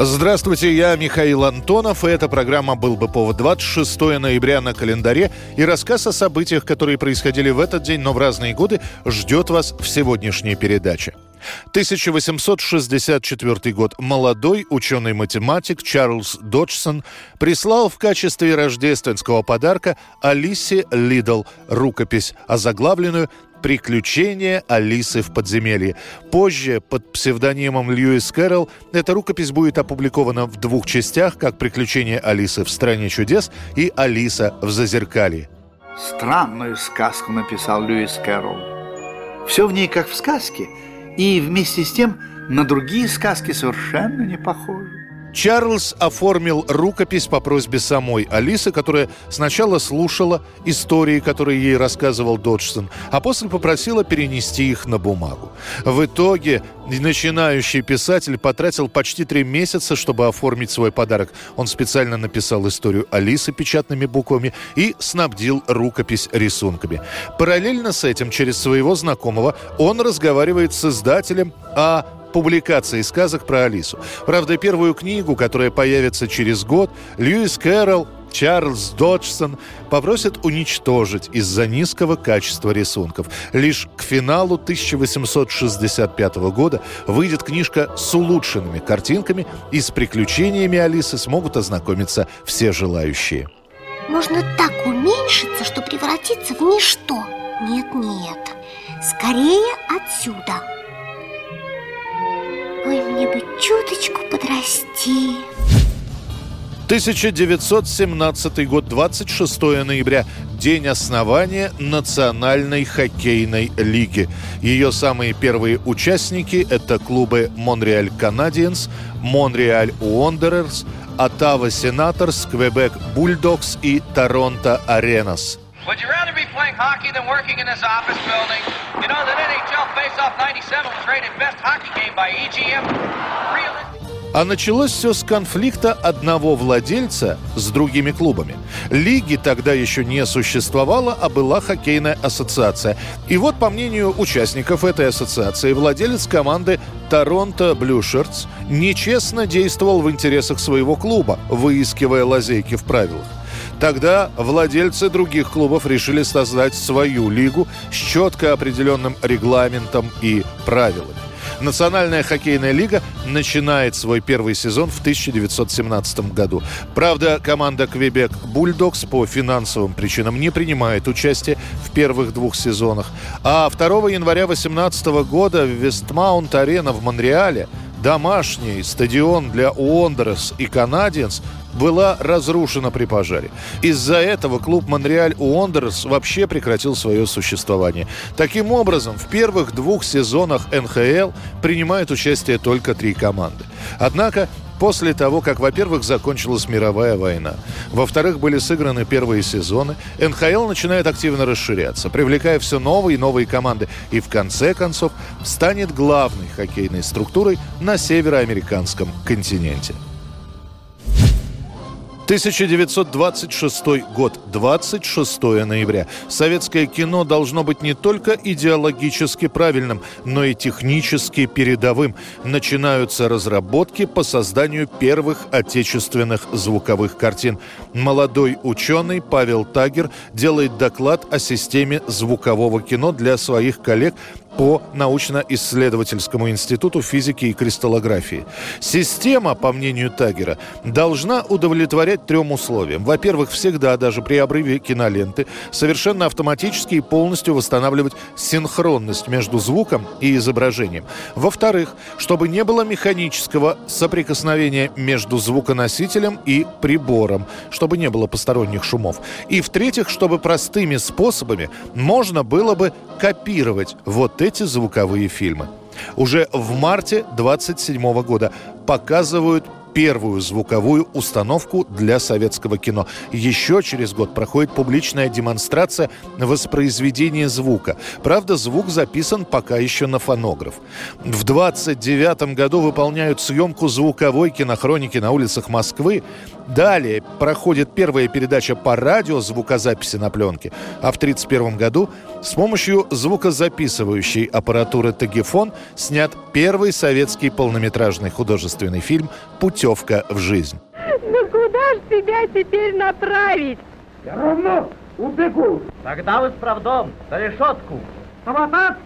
Здравствуйте, я Михаил Антонов, и эта программа «Был бы повод» 26 ноября на календаре, и рассказ о событиях, которые происходили в этот день, но в разные годы, ждет вас в сегодняшней передаче. 1864 год. Молодой ученый-математик Чарльз Доджсон прислал в качестве рождественского подарка Алисе Лидл рукопись, озаглавленную «Приключения Алисы в подземелье». Позже, под псевдонимом Льюис Кэрролл, эта рукопись будет опубликована в двух частях, как «Приключения Алисы в стране чудес» и «Алиса в зазеркалье». Странную сказку написал Льюис Кэрролл. Все в ней как в сказке, и вместе с тем на другие сказки совершенно не похожи. Чарльз оформил рукопись по просьбе самой Алисы, которая сначала слушала истории, которые ей рассказывал Доджсон, а после попросила перенести их на бумагу. В итоге начинающий писатель потратил почти три месяца, чтобы оформить свой подарок. Он специально написал историю Алисы печатными буквами и снабдил рукопись рисунками. Параллельно с этим, через своего знакомого, он разговаривает с издателем о публикации сказок про Алису. Правда, первую книгу, которая появится через год, Льюис Кэрролл Чарльз Доджсон попросят уничтожить из-за низкого качества рисунков. Лишь к финалу 1865 года выйдет книжка с улучшенными картинками, и с приключениями Алисы смогут ознакомиться все желающие. Можно так уменьшиться, что превратиться в ничто Нет-нет, скорее отсюда Ой, мне бы чуточку подрасти 1917 год, 26 ноября, день основания Национальной хоккейной лиги. Ее самые первые участники – это клубы Монреаль Канадиенс, Монреаль Уондерерс, Оттава Сенаторс, Квебек Бульдогс и Торонто Аренас. Would you hockey than working in this office building? You know that NHL Face-Off 97 was rated best hockey game by EGM. А началось все с конфликта одного владельца с другими клубами. Лиги тогда еще не существовало, а была хоккейная ассоциация. И вот, по мнению участников этой ассоциации, владелец команды Торонто Блюшерц нечестно действовал в интересах своего клуба, выискивая лазейки в правилах. Тогда владельцы других клубов решили создать свою лигу с четко определенным регламентом и правилами. Национальная хоккейная лига начинает свой первый сезон в 1917 году. Правда, команда Квебек Бульдогс по финансовым причинам не принимает участие в первых двух сезонах. А 2 января 2018 года в Вестмаунт-арена в Монреале домашний стадион для Уондерс и Канадиенс была разрушена при пожаре. Из-за этого клуб Монреаль Уондерс вообще прекратил свое существование. Таким образом, в первых двух сезонах НХЛ принимают участие только три команды. Однако После того, как, во-первых, закончилась мировая война, во-вторых, были сыграны первые сезоны, НХЛ начинает активно расширяться, привлекая все новые и новые команды, и в конце концов станет главной хоккейной структурой на североамериканском континенте. 1926 год, 26 ноября. Советское кино должно быть не только идеологически правильным, но и технически передовым. Начинаются разработки по созданию первых отечественных звуковых картин. Молодой ученый Павел Тагер делает доклад о системе звукового кино для своих коллег по научно-исследовательскому институту физики и кристаллографии. Система, по мнению Тагера, должна удовлетворять трем условиям. Во-первых, всегда, даже при обрыве киноленты, совершенно автоматически и полностью восстанавливать синхронность между звуком и изображением. Во-вторых, чтобы не было механического соприкосновения между звуконосителем и прибором, чтобы не было посторонних шумов. И в-третьих, чтобы простыми способами можно было бы копировать вот эти звуковые фильмы. Уже в марте 27 года показывают первую звуковую установку для советского кино. Еще через год проходит публичная демонстрация воспроизведения звука. Правда, звук записан пока еще на фонограф. В 29 году выполняют съемку звуковой кинохроники на улицах Москвы. Далее проходит первая передача по радио звукозаписи на пленке. А в 1931 году с помощью звукозаписывающей аппаратуры «Тагифон» снят первый советский полнометражный художественный фильм «Путевка в жизнь». Ну куда ж тебя теперь направить? Я равно убегу. Тогда вы с правдом за решетку. Самотат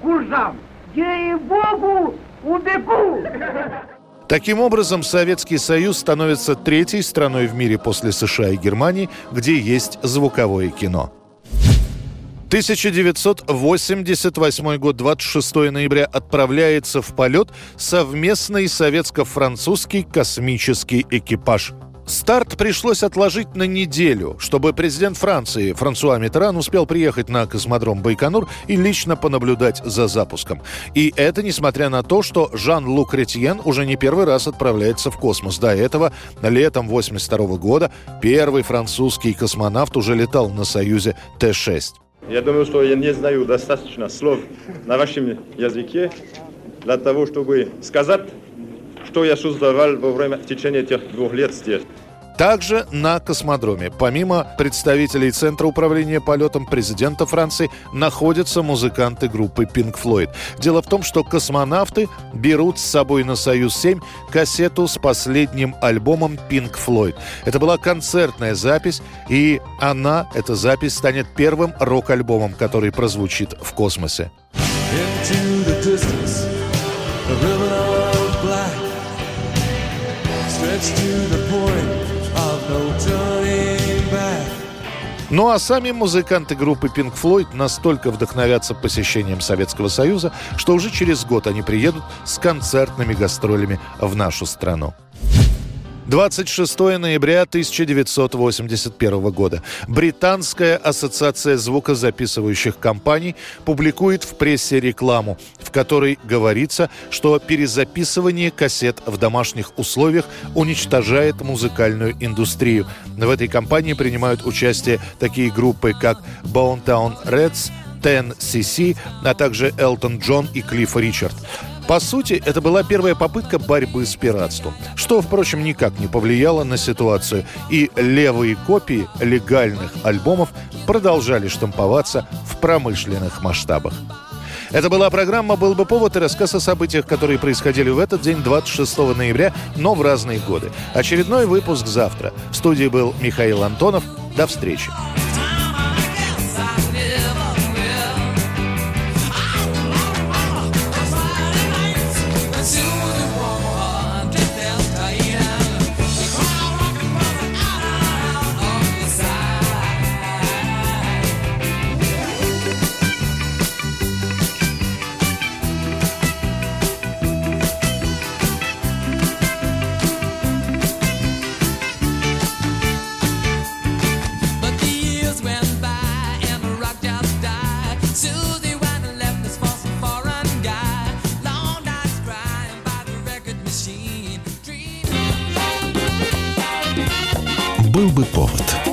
куржам. Ей-богу, убегу. Таким образом, Советский Союз становится третьей страной в мире после США и Германии, где есть звуковое кино. 1988 год, 26 ноября, отправляется в полет совместный советско-французский космический экипаж – Старт пришлось отложить на неделю, чтобы президент Франции Франсуа Митеран успел приехать на космодром Байконур и лично понаблюдать за запуском. И это несмотря на то, что Жан-Лук Ретьен уже не первый раз отправляется в космос. До этого, летом 1982 года, первый французский космонавт уже летал на Союзе Т-6. Я думаю, что я не знаю достаточно слов на вашем языке для того, чтобы сказать, что я создавал во время, в течение этих двух лет здесь. Также на космодроме, помимо представителей Центра управления полетом президента Франции, находятся музыканты группы Pink Floyd. Дело в том, что космонавты берут с собой на «Союз-7» кассету с последним альбомом Pink Floyd. Это была концертная запись, и она, эта запись, станет первым рок-альбомом, который прозвучит в космосе. Into the distance, Ну а сами музыканты группы Pink Floyd настолько вдохновятся посещением Советского Союза, что уже через год они приедут с концертными гастролями в нашу страну. 26 ноября 1981 года. Британская ассоциация звукозаписывающих компаний публикует в прессе рекламу, в которой говорится, что перезаписывание кассет в домашних условиях уничтожает музыкальную индустрию. В этой компании принимают участие такие группы, как Bone Town Reds, Ten CC, а также Элтон Джон и Клифф Ричард. По сути, это была первая попытка борьбы с пиратством, что, впрочем, никак не повлияло на ситуацию, и левые копии легальных альбомов продолжали штамповаться в промышленных масштабах. Это была программа «Был бы повод» и рассказ о событиях, которые происходили в этот день, 26 ноября, но в разные годы. Очередной выпуск завтра. В студии был Михаил Антонов. До встречи. Был бы повод.